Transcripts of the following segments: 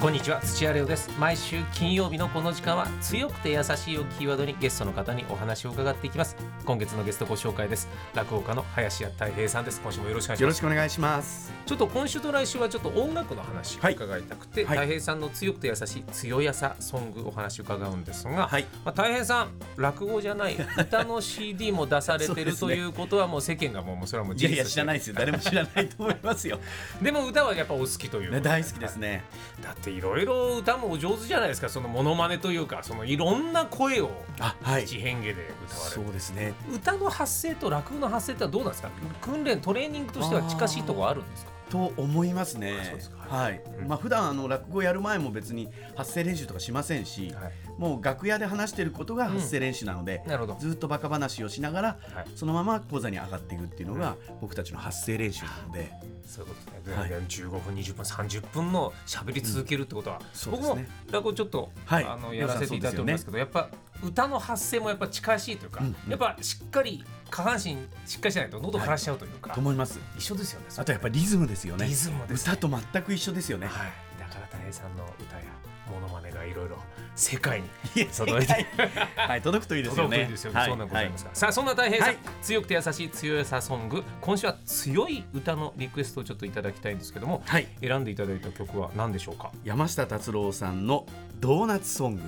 こんにちは土屋レオです。毎週金曜日のこの時間は強くて優しいをキーワードにゲストの方にお話を伺っていきます。今月のゲストご紹介です。落語家の林家たい平さんです。今週もよろしくお願いします。よろしくお願いします。ちょっと今週と来週はちょっと音楽の話伺いたくて、はい。たい平さんの強くて優しい強やさソングお話を伺うんですが、はい。まあ、たい平さん落語じゃない歌の CD も出されてる、ねということは もう世間がもうそれはもう事実いやいや知らないいですよ。誰も知らないと思いますよ。でも歌はやっぱお好きというね。大好きですね。ね。だっていろいろ歌もお上手じゃないですかそのモノマネというかそのいろんな声をあはい。一変化で歌われる、そうですね。歌の発声と落語の発声ってはどうなんですか？訓練トレーニングとしては近しいところあるんですか？と思いますね。はい。うん。まあ普段あの落語やる前も別に発声練習とかしませんし、はい。もう楽屋で話していることが発声練習なので、なるほど。ずっとバカ話をしながら、はい。そのまま講座に上がっていくっていうのが僕たちの発声練習なので、そういうことですね。はい。で15分、20分、30分の喋り続けるってことは、僕もそうですね。落語ちょっと、はい。あのやらせていただいてますけど、やっぱ歌の発声もやっぱ近しいというか、うんうんやっぱしっかり下半身しっかりしないと喉枯らしちゃうというか、と思います。一緒ですよね。あとやっぱりリズムですよね。リズムですね歌と全く一緒ですよね。はい。だから大平さんの歌やモノマネがいろいろ世界に届いて はい届くといいですよね。届くといいですよね。はいそんでございますが、さあそんな大平さん、はい強くて優しい強さソング、今週は強い歌のリクエストをちょっといただきたいんですけども、はい。選んでいただいた曲は何でしょうか？山下達郎さんのドーナツソング。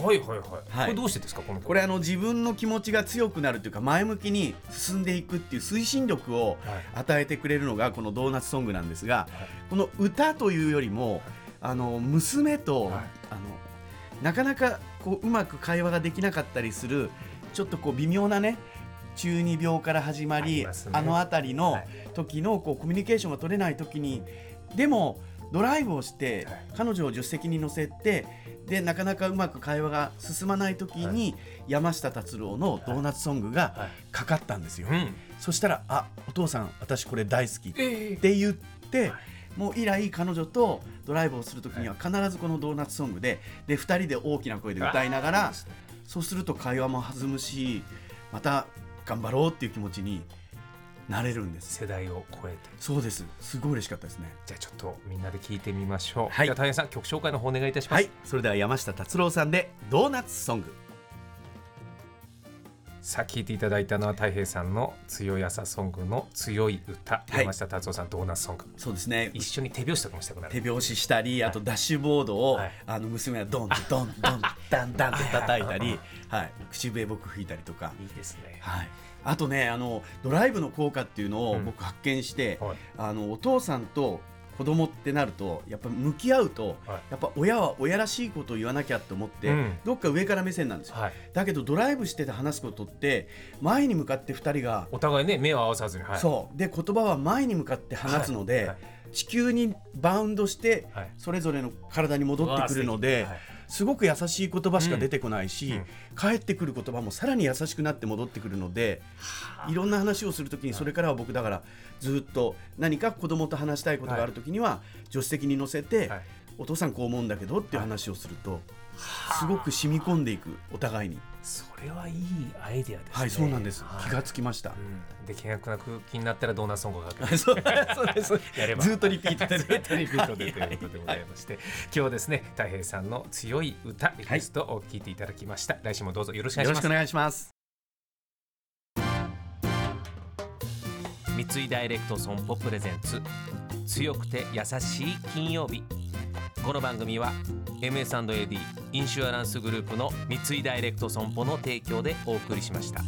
はいはいはい。こはい。れどうしてですかこの曲？これあの自分の気持ちが強くなるというか前向きに進んでいくっていう推進力をはい。与えてくれるのがこのドーナツソングなんですがはい。この歌というよりもあの娘と、はい。あのなかなかこううまく会話ができなかったりするちょっとこう微妙なね中二病から始まありりますね。あの辺りのはい。時のこうコミュニケーションが取れない時にでもドライブをしてはい。彼女を助手席に乗せてでなかなかうまく会話が進まない時に山下達郎のドーナツソングがはい。かかったんですよ。うん。そしたら「あお父さん私これ大好き」っええ。て言ってはい。もう以来彼女とドライブをする時には必ずこのドーナツソングでで2人で大きな声で歌いながらそうすると会話も弾むしまた頑張ろうっていう気持ちになれるんです世代を超えて。そうですすごい嬉しかったですねじゃあちょっとみんなで聞いてみましょう。はいじゃあ大変さん曲紹介の方お願いいたします。はいそれでは山下達郎さんでドーナツソングさあ聞いていただいたのは太平さんの強やさソングの強い歌、はい。山下達郎さんドーナツソング。そうですね。一緒に手拍子とかもしたくなる。手拍子したりあとダッシュボードを、はい。あの娘がドンドンドンダンダンって叩いたり、はい、口笛僕吹いたりとか、いいですね。はい、あとねあのドライブの効果っていうのをうん。僕発見して、はい。あのお父さんと子供ってなるとやっぱ向き合うと、はい。やっぱ親は親らしいことを言わなきゃって思って、うん。どっか上から目線なんですよ、はい。だけどドライブしてて話すことって前に向かって2人が、お互いね目を合わさずに、はい、そう。で言葉は前に向かって放つので、地球にバウンドして、はい。それぞれの体に戻ってくるので、すごく優しい言葉しか出てこないし、帰ってくる言葉もさらに優しくなって戻ってくるので、いろんな話をするときにそれからは僕だからずっと何か子供と話したいことがあるときには助手席に乗せて、はい。お父さんこう思うんだけどっていう話をすると、すごく染み込んでいくお互いに、それはいいアイデアですね。はいそうなんです、はい。気がつきました。うん、で険悪な空気になったらドーナツソングがかけるそうそう。ですやれば。ずっとリピートでずっとリピートでということでございまして、今日はですね太平さんの強い歌リクエストを聞いていただきました、来週もどうぞよろしくお願いします。よろしくお願いします。三井ダイレクト損保プレゼンツ。強くて優しい金曜日。この番組は MS&AD インシュアランスグループの三井ダイレクト損保の提供でお送りしました。